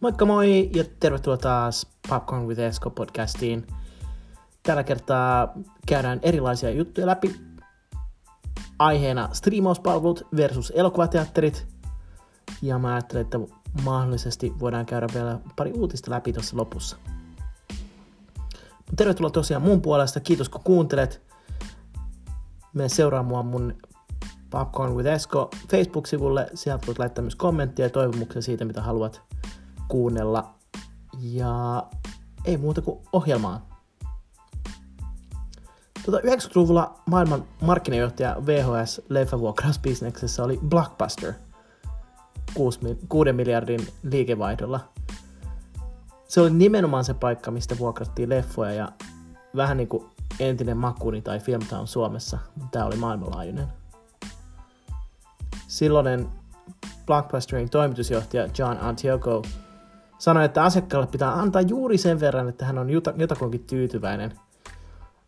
Moikka moi ja tervetuloa taas Popcorn with Esko podcastiin. Tällä kertaa käydään erilaisia juttuja läpi. Aiheena striimauspalvelut versus elokuvateatterit. Ja mä ajattelin, että mahdollisesti voidaan käydä vielä pari uutista läpi tuossa lopussa. Tervetuloa tosiaan mun puolesta, kiitos kun kuuntelet. Me seuraa mua mun Popcorn with Esko Facebook-sivulle. Sieltä voit laittaa myös kommenttia ja toivomuksia siitä, mitä haluat kuunnella. Ja ei muuta kuin ohjelmaa. Tuota 90-luvulla maailman markkinajohtaja VHS leffavuokrausbisneksessä oli Blockbuster 6, 6 miljardin liikevaihdolla. Se oli nimenomaan se paikka, mistä vuokrattiin leffoja ja vähän niin kuin entinen Makuni tai Filmtown Suomessa, tämä oli maailmanlaajuinen. Silloinen Blockbusterin toimitusjohtaja John Antioco sanoi, että asiakkaalle pitää antaa juuri sen verran, että hän on jotakuinkin tyytyväinen.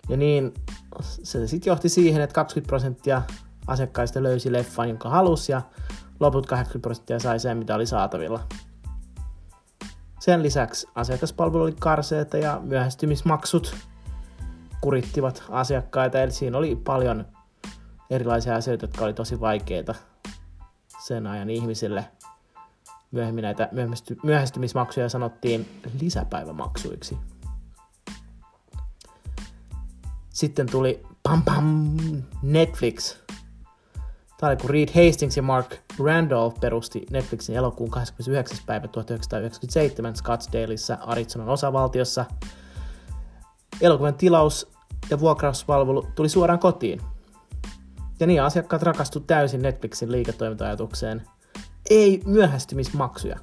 Ja niin se sitten johti siihen, että 20 prosenttia asiakkaista löysi leffan, jonka halusi, ja loput 80 prosenttia sai sen, mitä oli saatavilla. Sen lisäksi asiakaspalvelu oli karseeta ja myöhästymismaksut kurittivat asiakkaita, eli siinä oli paljon erilaisia asioita, jotka oli tosi vaikeita sen ajan ihmisille. Myöhemmin näitä myöhästymismaksuja sanottiin lisäpäivämaksuiksi. Sitten tuli pam pam Netflix. Tämä oli kun Reed Hastings ja Mark Randolph perusti Netflixin elokuun 29. päivä 1997 Scottsdaleissa Arizonan osavaltiossa. Elokuvan tilaus- ja vuokrauspalvelu tuli suoraan kotiin. Ja niin asiakkaat rakastuivat täysin Netflixin liiketoiminta-ajatukseen. Ei myöhästymismaksuja.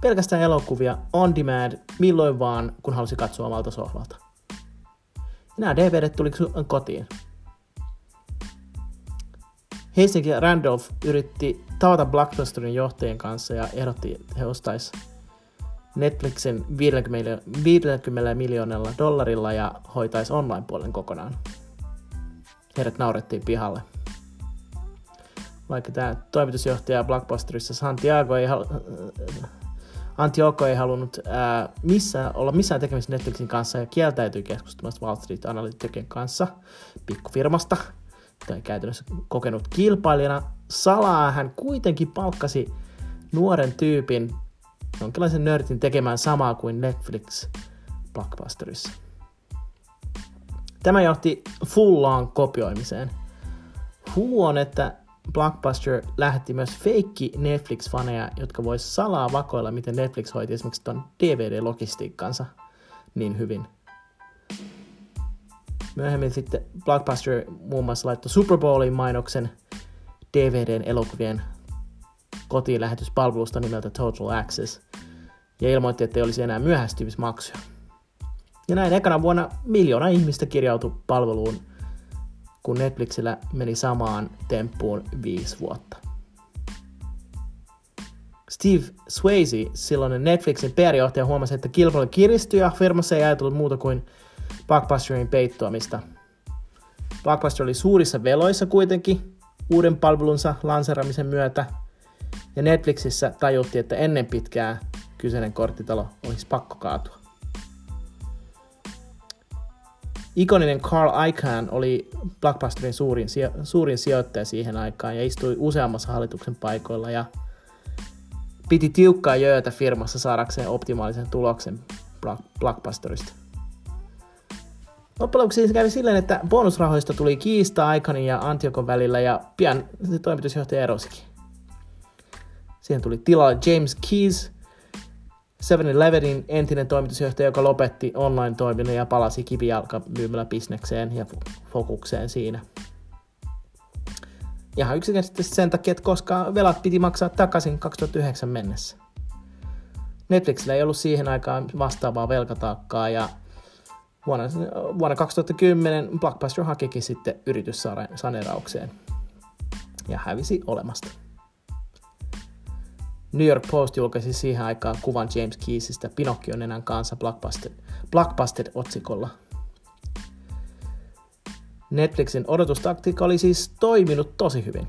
Pelkästään elokuvia on demand milloin vaan, kun halusi katsoa omalta sohvalta. Nämä DVD tuli kotiin. Ja Randolph yritti tavata Blockbusterin johtajien kanssa ja ehdotti, että he ostaisi Netflixin 50, 50 miljoonalla dollarilla ja hoitaisi online-puolen kokonaan. Heidät naurettiin pihalle. Vaikka tämä toimitusjohtaja Blockbusterissa Santiago ei halu, Antioco ei halunnut ää, missään, olla missään tekemisissä Netflixin kanssa ja kieltäytyi keskustelmasta Wall Street Analyticin kanssa pikkufirmasta, tai käytännössä kokenut kilpailijana. Salaa hän kuitenkin palkkasi nuoren tyypin, jonkinlaisen nörtin tekemään samaa kuin Netflix Blockbusterissa. Tämä johti fullaan kopioimiseen. Huu on, että Blockbuster lähetti myös feikki Netflix-faneja, jotka vois salaa vakoilla, miten Netflix hoiti esimerkiksi ton DVD-logistiikkansa niin hyvin. Myöhemmin sitten Blockbuster muun muassa laittoi Super Bowlin mainoksen DVDn elokuvien kotiin lähetyspalvelusta nimeltä Total Access ja ilmoitti, että ei olisi enää myöhästymismaksuja. Ja näin ekana vuonna miljoona ihmistä kirjautui palveluun, kun Netflixillä meni samaan temppuun viisi vuotta. Steve Swayze, silloinen Netflixin PR-johtaja, huomasi, että kilpailu kiristyi ja firmassa ei ajatellut muuta kuin Blockbusterin peittoamista. Blockbuster oli suurissa veloissa kuitenkin uuden palvelunsa lanseramisen myötä, ja Netflixissä tajuttiin, että ennen pitkää kyseinen korttitalo olisi pakko kaatua. Ikoninen Carl Icahn oli Blockbusterin suurin, suurin sijoittaja siihen aikaan ja istui useammassa hallituksen paikoilla ja piti tiukkaa jöötä firmassa saadakseen optimaalisen tuloksen Blockbusterista. Loppujen lopuksi kävi silleen, että bonusrahoista tuli kiista Aikanin ja Antiokon välillä ja pian se toimitusjohtaja erosikin. Siihen tuli tilalle James Keys, 7-Elevenin entinen toimitusjohtaja, joka lopetti online-toiminnan ja palasi kivijalka bisnekseen ja fokukseen siinä. Ihan yksinkertaisesti sen takia, että koska velat piti maksaa takaisin 2009 mennessä. Netflixillä ei ollut siihen aikaan vastaavaa velkataakkaa ja vuonna, vuonna 2010 Blockbuster hakikin sitten yrityssaneeraukseen ja hävisi olemasta. New York Post julkaisi siihen aikaan kuvan James Keysistä Pinocchion nenän kanssa Blockbuster, Blockbuster-otsikolla. Netflixin odotustaktiikka oli siis toiminut tosi hyvin.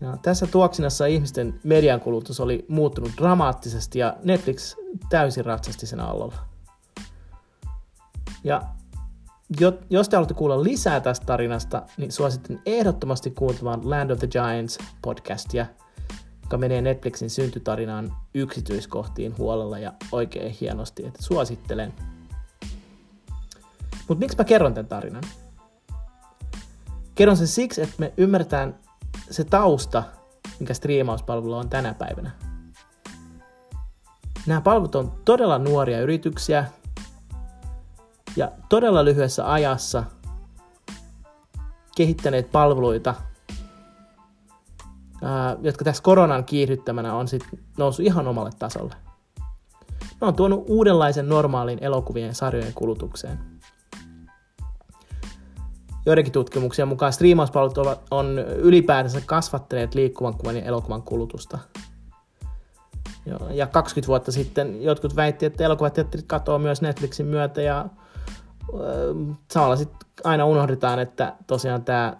Ja tässä tuoksinassa ihmisten mediankulutus oli muuttunut dramaattisesti ja Netflix täysin ratsasti sen allolla. Ja jos te haluatte kuulla lisää tästä tarinasta, niin suosittelen ehdottomasti kuuntelemaan Land of the Giants podcastia, joka menee Netflixin syntytarinaan yksityiskohtiin huolella ja oikein hienosti, että suosittelen. Mutta miksi mä kerron tämän tarinan? Kerron sen siksi, että me ymmärretään se tausta, mikä striimauspalvelu on tänä päivänä. Nämä palvelut on todella nuoria yrityksiä ja todella lyhyessä ajassa kehittäneet palveluita, jotka tässä koronan kiihdyttämänä on sit noussut ihan omalle tasolle. Ne on tuonut uudenlaisen normaalin elokuvien sarjojen kulutukseen – joidenkin tutkimuksien mukaan striimauspalvelut ovat, on ylipäätänsä kasvattaneet liikkuvan kuvan ja elokuvan kulutusta. Ja 20 vuotta sitten jotkut väitti, että elokuvateatterit katoaa myös Netflixin myötä ja samalla sitten aina unohdetaan, että tosiaan tämä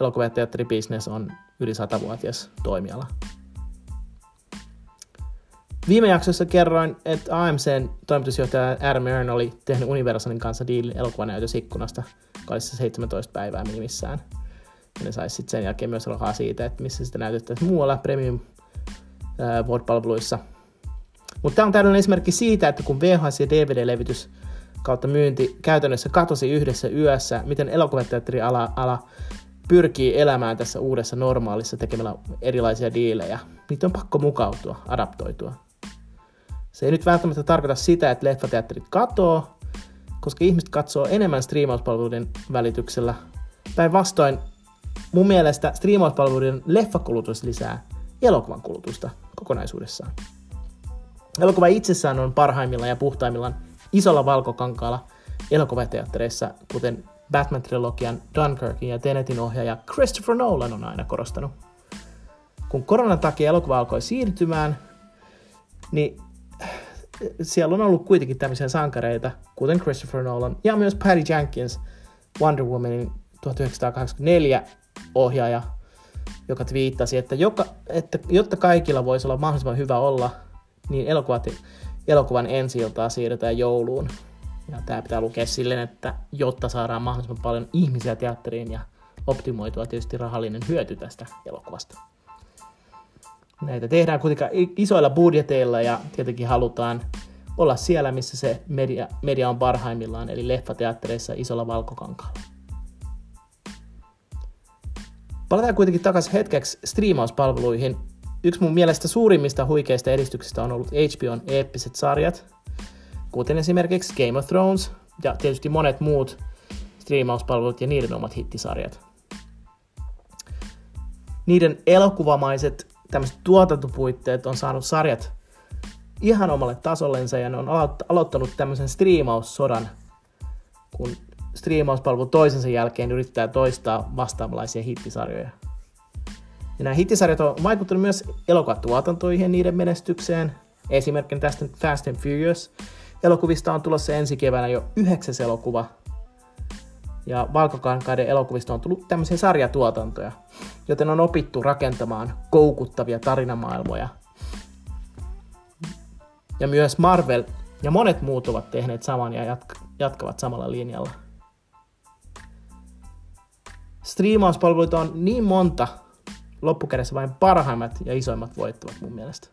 elokuvateatteribisnes on yli 100-vuotias toimiala. Viime jaksossa kerroin, että AMCn toimitusjohtaja Adam Aaron oli tehnyt Universalin kanssa diilin elokuvanäytösikkunasta, joka olisi 17 päivää minimissään. Ja ne saisi sitten sen jälkeen myös rahaa siitä, että missä sitä näytettäisiin muualla premium palveluissa Mutta tämä on täydellinen esimerkki siitä, että kun VHS- ja DVD-levitys kautta myynti käytännössä katosi yhdessä yössä, miten elokuvateatteriala ala pyrkii elämään tässä uudessa normaalissa tekemällä erilaisia diilejä. Niitä on pakko mukautua, adaptoitua. Se ei nyt välttämättä tarkoita sitä, että leffateatterit katoo, koska ihmiset katsoo enemmän striimauspalveluiden välityksellä. Päinvastoin mun mielestä striimauspalveluiden leffakulutus lisää elokuvan kulutusta kokonaisuudessaan. Elokuva itsessään on parhaimmillaan ja puhtaimmillaan isolla valkokankaalla elokuvateattereissa, kuten Batman-trilogian Dunkirkin ja Tenetin ohjaaja Christopher Nolan on aina korostanut. Kun koronan takia elokuva alkoi siirtymään, niin siellä on ollut kuitenkin tämmöisiä sankareita, kuten Christopher Nolan ja myös Patty Jenkins, Wonder Womanin 1984 ohjaaja, joka twiittasi, että, joka, että jotta kaikilla voisi olla mahdollisimman hyvä olla, niin elokuvat, elokuvan ensi siirretään jouluun. Ja tämä pitää lukea silleen, että jotta saadaan mahdollisimman paljon ihmisiä teatteriin ja optimoitua tietysti rahallinen hyöty tästä elokuvasta. Näitä tehdään kuitenkin isoilla budjeteilla ja tietenkin halutaan olla siellä, missä se media, media on parhaimmillaan, eli leffateattereissa isolla valkokankaalla. Palataan kuitenkin takaisin hetkeksi striimauspalveluihin. Yksi mun mielestä suurimmista huikeista edistyksistä on ollut HBOn eeppiset sarjat, kuten esimerkiksi Game of Thrones ja tietysti monet muut striimauspalvelut ja niiden omat hittisarjat. Niiden elokuvamaiset tämmöiset tuotantopuitteet on saanut sarjat ihan omalle tasollensa ja ne on aloittanut tämmöisen striimaussodan, kun striimauspalvelu toisensa jälkeen yrittää toistaa vastaavanlaisia hittisarjoja. Ja nämä hittisarjat on vaikuttanut myös elokuvatuotantoihin niiden menestykseen. Esimerkkinä tästä Fast and Furious elokuvista on tulossa ensi keväänä jo yhdeksäs elokuva. Ja Valkokankaiden elokuvista on tullut tämmöisiä sarjatuotantoja, joten on opittu rakentamaan koukuttavia tarinamaailmoja ja myös Marvel ja monet muut ovat tehneet saman ja jatka- jatkavat samalla linjalla. Striimauspalveluita on niin monta, loppukädessä vain parhaimmat ja isoimmat voittavat mun mielestä.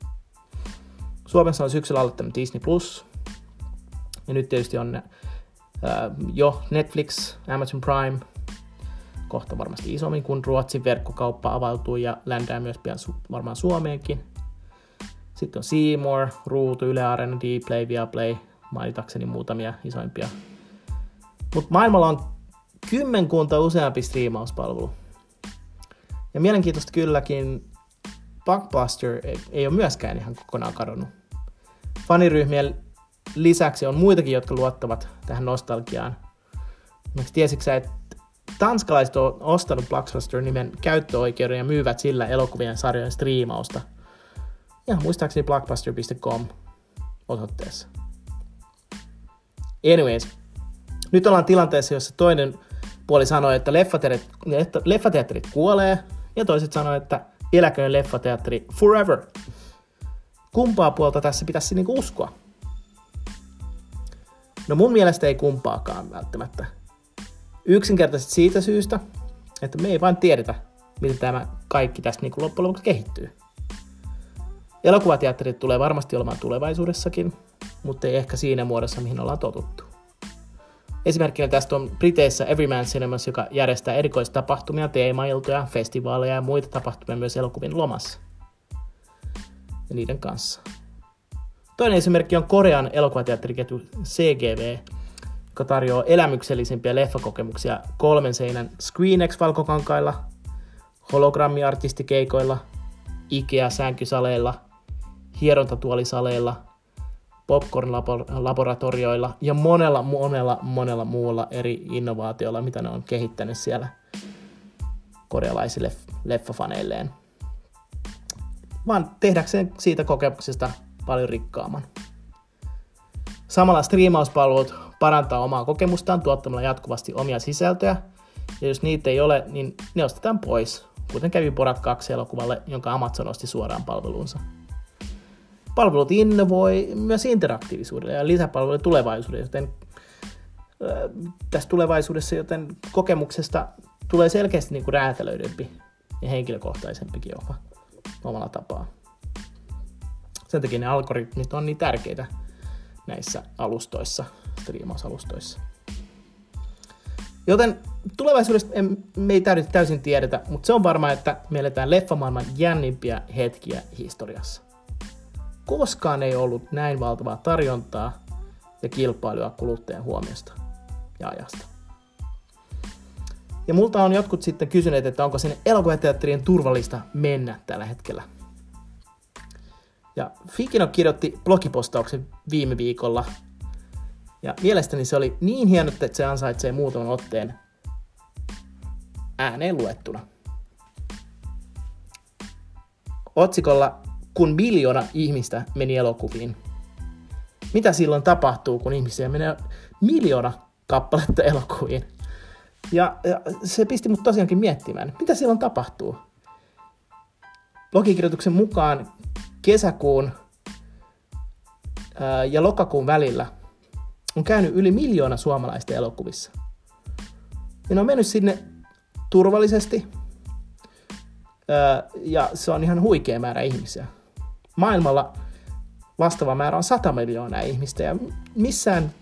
Suomessa on syksyllä aloittanut Disney Plus, ja nyt tietysti on äh, jo Netflix, Amazon Prime, kohta varmasti isommin, kun Ruotsin verkkokauppa avautuu ja ländää myös pian su- varmaan Suomeenkin – sitten on Seymour, Ruutu, Yle Arena, Dplay, Viaplay, mainitakseni muutamia isoimpia. Mutta maailmalla on kymmenkunta useampi striimauspalvelu. Ja mielenkiintoista kylläkin, Blockbuster ei, ei ole myöskään ihan kokonaan kadonnut. Faniryhmien lisäksi on muitakin, jotka luottavat tähän nostalgiaan. Esimerkiksi tiesitkö että tanskalaiset on ostanut Blockbuster-nimen käyttöoikeuden ja myyvät sillä elokuvien sarjojen striimausta – ja muistaakseni blockbuster.com osoitteessa. Anyways, nyt ollaan tilanteessa, jossa toinen puoli sanoi, että leffateatterit, leffateatterit kuolee, ja toiset sanoi, että eläköön leffateatteri forever. Kumpaa puolta tässä pitäisi niinku uskoa? No mun mielestä ei kumpaakaan välttämättä. Yksinkertaisesti siitä syystä, että me ei vain tiedetä, miten tämä kaikki tästä niin loppujen lopuksi kehittyy. Elokuvateatterit tulee varmasti olemaan tulevaisuudessakin, mutta ei ehkä siinä muodossa, mihin ollaan totuttu. Esimerkkinä tästä on Briteissä Everyman Cinemas, joka järjestää erikoistapahtumia, teemailtoja, festivaaleja ja muita tapahtumia myös elokuvin lomassa. Ja niiden kanssa. Toinen esimerkki on Korean elokuvateatteriketju CGV, joka tarjoaa elämyksellisimpiä leffakokemuksia kolmen seinän ScreenX-valkokankailla, hologrammiartistikeikoilla, IKEA-sänkysaleilla, hierontatuolisaleilla, popcorn-laboratorioilla ja monella, monella, monella muulla eri innovaatioilla, mitä ne on kehittänyt siellä korealaisille leffafaneilleen. Vaan tehdäkseen siitä kokemuksesta paljon rikkaamman. Samalla striimauspalvelut parantaa omaa kokemustaan tuottamalla jatkuvasti omia sisältöjä, ja jos niitä ei ole, niin ne ostetaan pois, kuten kävi Porat 2 elokuvalle, jonka Amazon osti suoraan palveluunsa. Palvelut innovoi myös interaktiivisuudelle ja lisäpalveluille tulevaisuudelle, joten tässä tulevaisuudessa, joten kokemuksesta tulee selkeästi niin kuin ja henkilökohtaisempikin jopa omalla tapaa. Sen takia ne algoritmit on niin tärkeitä näissä alustoissa, striimausalustoissa. Joten tulevaisuudesta me ei täysin tiedetä, mutta se on varma, että me eletään leffamaailman jännimpiä hetkiä historiassa. Koskaan ei ollut näin valtavaa tarjontaa ja kilpailua kuluttajan huomiosta ja ajasta. Ja multa on jotkut sitten kysyneet, että onko sinne elokuvateatterien turvallista mennä tällä hetkellä. Ja Fikino kirjoitti blogipostauksen viime viikolla. Ja mielestäni se oli niin hieno, että se ansaitsee muutaman otteen ääneen luettuna. Otsikolla Kun miljoona ihmistä meni elokuviin. Mitä silloin tapahtuu, kun ihmisiä menee miljoona kappaletta elokuviin? Ja, ja se pisti mut tosiaankin miettimään, mitä silloin tapahtuu. Blogikirjoituksen mukaan kesäkuun ää, ja lokakuun välillä on käynyt yli miljoona suomalaista elokuvissa. Ja ne on mennyt sinne turvallisesti ää, ja se on ihan huikea määrä ihmisiä. Maailmalla vastaava määrä on 100 miljoonaa ihmistä ja missään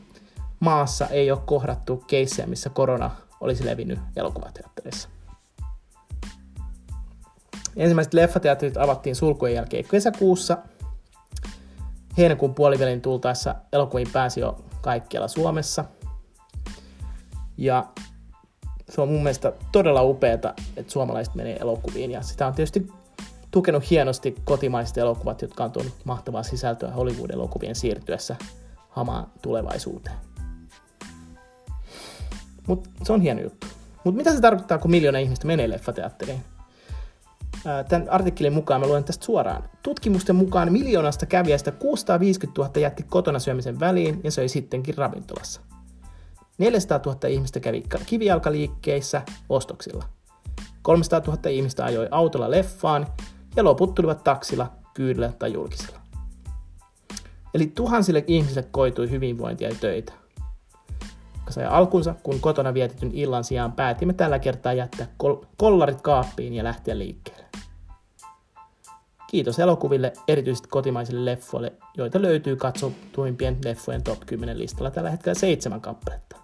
maassa ei ole kohdattu keissejä, missä korona olisi levinnyt elokuvateatterissa. Ensimmäiset leffateatterit avattiin sulkujen jälkeen kesäkuussa. Heinäkuun puolivälin tultaessa elokuviin pääsi jo kaikkialla Suomessa. Ja se on mun mielestä todella upeata, että suomalaiset menee elokuviin. Ja sitä on tietysti tukenut hienosti kotimaiset elokuvat, jotka on tuonut mahtavaa sisältöä Hollywood-elokuvien siirtyessä hamaan tulevaisuuteen. Mutta se on hieno juttu. Mutta mitä se tarkoittaa, kun miljoona ihmistä menee leffateatteriin? Tämän artikkelin mukaan mä luen tästä suoraan. Tutkimusten mukaan miljoonasta kävijästä 650 000 jätti kotona syömisen väliin ja söi sittenkin ravintolassa. 400 000 ihmistä kävi kivijalkaliikkeissä ostoksilla. 300 000 ihmistä ajoi autolla leffaan ja loput tulivat taksilla, kyydillä tai julkisella. Eli tuhansille ihmisille koitui hyvinvointia ja töitä. Sai alkunsa, kun kotona vietetyn illan sijaan päätimme tällä kertaa jättää kol- kollarit kaappiin ja lähteä liikkeelle. Kiitos elokuville, erityisesti kotimaisille leffoille, joita löytyy katsotuimpien leffojen top 10 listalla tällä hetkellä seitsemän kappaletta.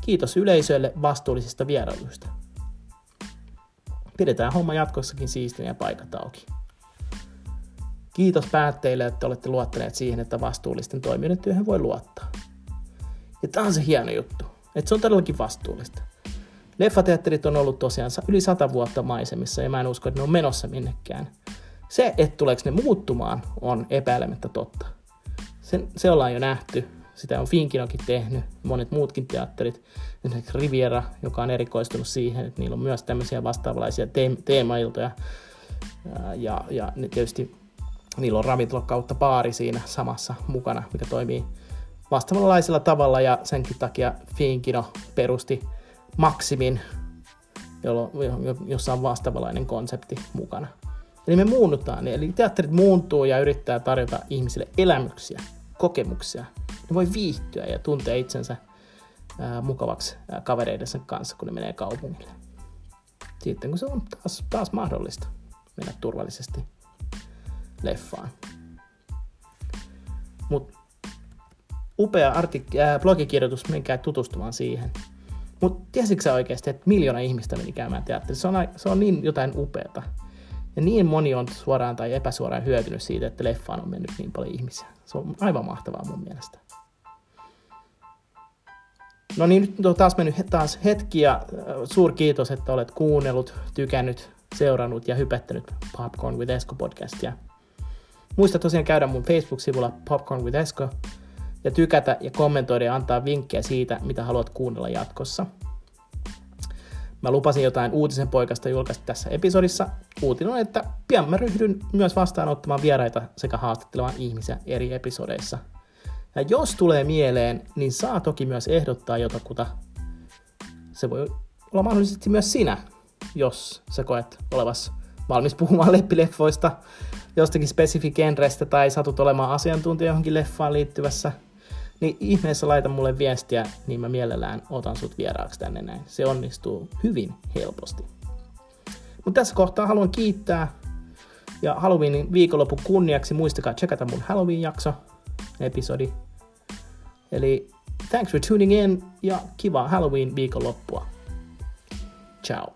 Kiitos yleisölle vastuullisista vierailuista. Pidetään homma jatkossakin siistinä ja paikat auki. Kiitos päättäjille, että olette luottaneet siihen, että vastuullisten toimijoiden työhön voi luottaa. Ja tämä on se hieno juttu, että se on todellakin vastuullista. Leffateatterit on ollut tosiaan yli sata vuotta maisemissa ja mä en usko, että ne on menossa minnekään. Se, että tuleeko ne muuttumaan, on epäilemättä totta. Se, se ollaan jo nähty. Sitä on Finkinokin tehnyt, monet muutkin teatterit. Esimerkiksi Riviera, joka on erikoistunut siihen, että niillä on myös tämmöisiä vastaavanlaisia teemailtoja. Ja, ja ne tietysti niillä on ravintola kautta baari siinä samassa mukana, mikä toimii vastaavanlaisella tavalla ja senkin takia Finkino perusti Maximin jossa on vastaavalainen konsepti mukana. Eli me muunnutaan, eli teatterit muuntuu ja yrittää tarjota ihmisille elämyksiä, kokemuksia. Ne voi viihtyä ja tuntea itsensä ää, mukavaksi ää, kavereidensa kanssa, kun ne menee kaupungille. Sitten kun se on taas, taas mahdollista mennä turvallisesti leffaan. Mutta upea artik- äh, blogikirjoitus, menkää tutustumaan siihen. Mutta tiesitkö sä oikeasti, että miljoona ihmistä meni käymään teatterissa? Se on, se on niin jotain upeata. Ja niin moni on suoraan tai epäsuoraan hyötynyt siitä, että leffaan on mennyt niin paljon ihmisiä. Se on aivan mahtavaa mun mielestä. No niin, nyt on taas mennyt taas hetki ja äh, kiitos, että olet kuunnellut, tykännyt, seurannut ja hypettänyt Popcorn with Esko podcastia. Muista tosiaan käydä mun Facebook-sivulla Popcorn with Esko ja tykätä ja kommentoida ja antaa vinkkejä siitä, mitä haluat kuunnella jatkossa. Mä lupasin jotain uutisen poikasta julkaista tässä episodissa. Uutinen on, että pian mä ryhdyn myös vastaanottamaan vieraita sekä haastattelemaan ihmisiä eri episodeissa. Ja jos tulee mieleen, niin saa toki myös ehdottaa jotakuta. Se voi olla mahdollisesti myös sinä, jos sä koet olevas valmis puhumaan leppileffoista, jostakin spesifikenrestä tai satut olemaan asiantuntija johonkin leffaan liittyvässä – niin ihmeessä laita mulle viestiä, niin mä mielellään otan sut vieraaksi tänne näin. Se onnistuu hyvin helposti. Mutta tässä kohtaa haluan kiittää ja Halloweenin viikonlopun kunniaksi muistakaa checkata mun Halloween-jakso, episodi. Eli thanks for tuning in ja kivaa Halloween viikonloppua. Ciao.